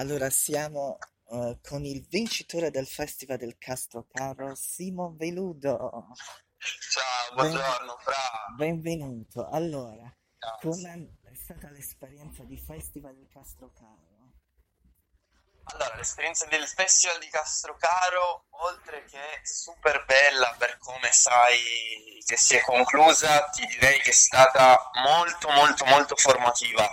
Allora siamo eh, con il vincitore del Festival del Castrocaro, Simo Veludo. Ciao, buongiorno, Fra. benvenuto. Allora, Grazie. com'è stata l'esperienza di Festival del Castrocaro? Allora, l'esperienza del Festival di Castrocaro, oltre che super bella per come sai che si è conclusa, ti direi che è stata molto, molto, molto formativa,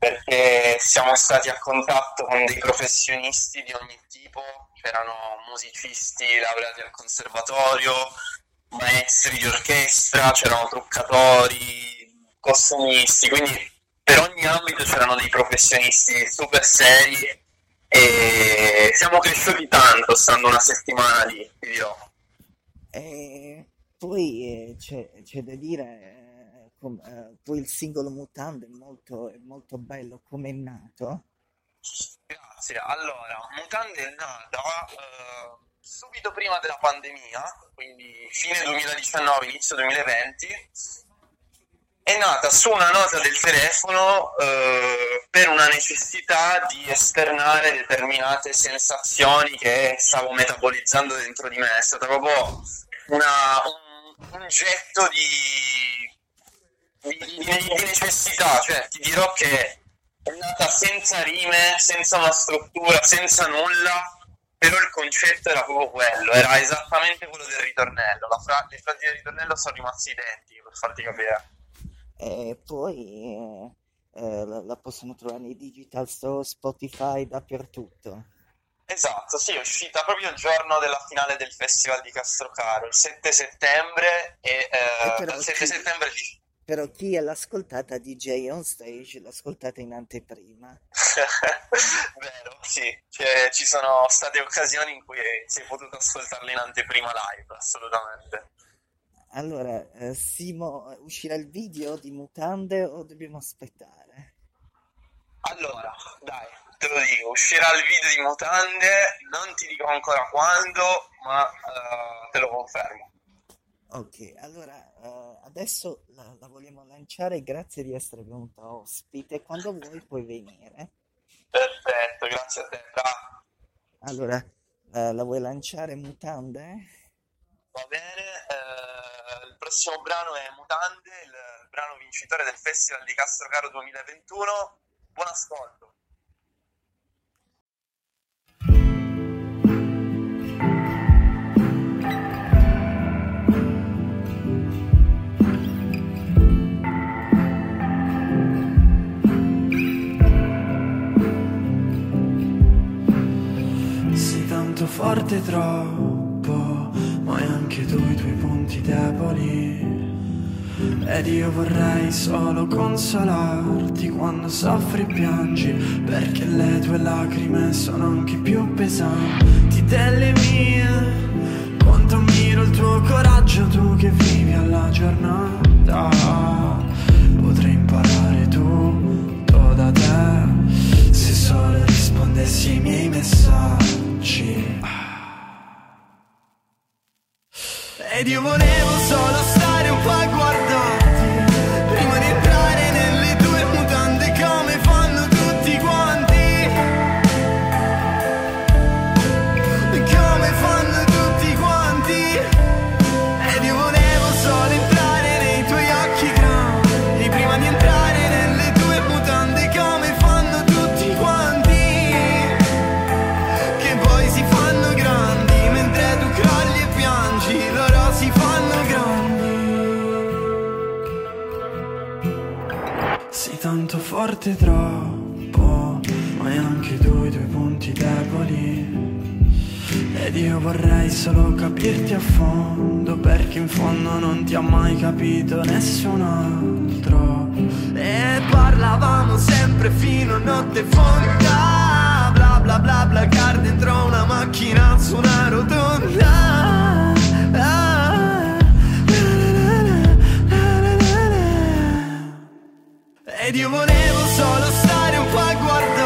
perché siamo stati a contatto con dei professionisti di ogni tipo, c'erano musicisti laureati al conservatorio, maestri di orchestra, c'erano truccatori, costumisti, quindi per ogni ambito c'erano dei professionisti super seri e siamo cresciuti tanto stando una settimana lì, ti dirò. E poi eh, c'è c'è da dire, com- eh, poi il singolo Mutande è molto, è molto bello, come è nato? Grazie. Allora, Mutande è nata eh, subito prima della pandemia, quindi fine 2019, inizio 2020. È nata su una nota del telefono eh, per una necessità di esternare determinate sensazioni che stavo metabolizzando dentro di me. È stata proprio una- un, un getto di, necessità, cioè ti dirò che è nata senza rime, senza una struttura, senza nulla, però il concetto era proprio quello, era esattamente quello del ritornello. La fra- le frasi del ritornello sono rimaste identiche, per farti capire. E poi eh, eh, la, la possono trovare nei digital store, Spotify, dappertutto. Esatto, sì, è uscita proprio il giorno della finale del Festival di Castrocaro, il 7 settembre, e E eh, però dal 7 chi, settembre però chi l'ha ascoltata DJ on stage l'ha ascoltata in anteprima. Vero, sì, Cioè, ci sono state occasioni in cui si è potuto ascoltarla in anteprima live, assolutamente. Allora, eh, Simo, uscirà il video di Mutande o dobbiamo aspettare? Allora, dai, te lo dico, uscirà il video di Mutande, non ti dico ancora quando, ma eh, te lo confermo. Ok, allora eh, adesso la, la vogliamo lanciare, grazie di essere venuta ospite. Quando vuoi puoi venire. Perfetto, grazie a te, Fra. Allora, eh, la vuoi lanciare Mutande? Va bene, eh, il prossimo brano è Mutande, il, il brano vincitore del Festival di Castrocaro 2021. Buon ascolto. Sei tanto forte troppo, ma hai anche tu i tuoi punti deboli. Ed io vorrei solo consolarti quando soffri e piangi, perché le tue lacrime sono anche più pesanti delle mie. Quanto ammiro il tuo coraggio, tu che vivi alla Ed io volevo solo stare un po' a guardarti tanto forte troppo, ma hai anche tu i tuoi punti deboli. Ed io vorrei solo capirti a fondo, perché in fondo non ti ha mai capito nessun altro. E parlavamo sempre fino a notte fonda, volevo solo stare un po' a guardarti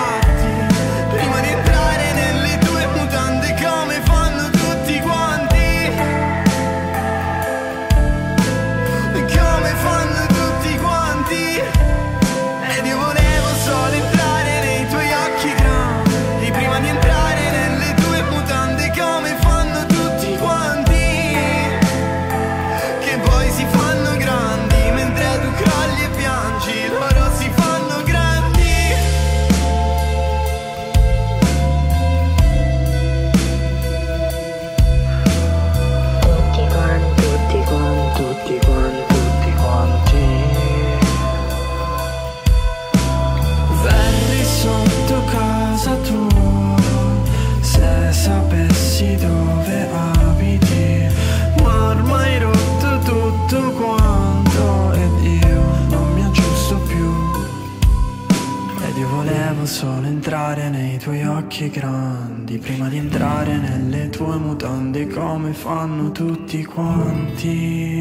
sapessi dove abiti Ma ormai rotto tutto quanto Ed io non mi aggiusto più. Ed io volevo solo entrare nei tuoi occhi grandi Prima di entrare nelle tue mutande Come fanno tutti quanti.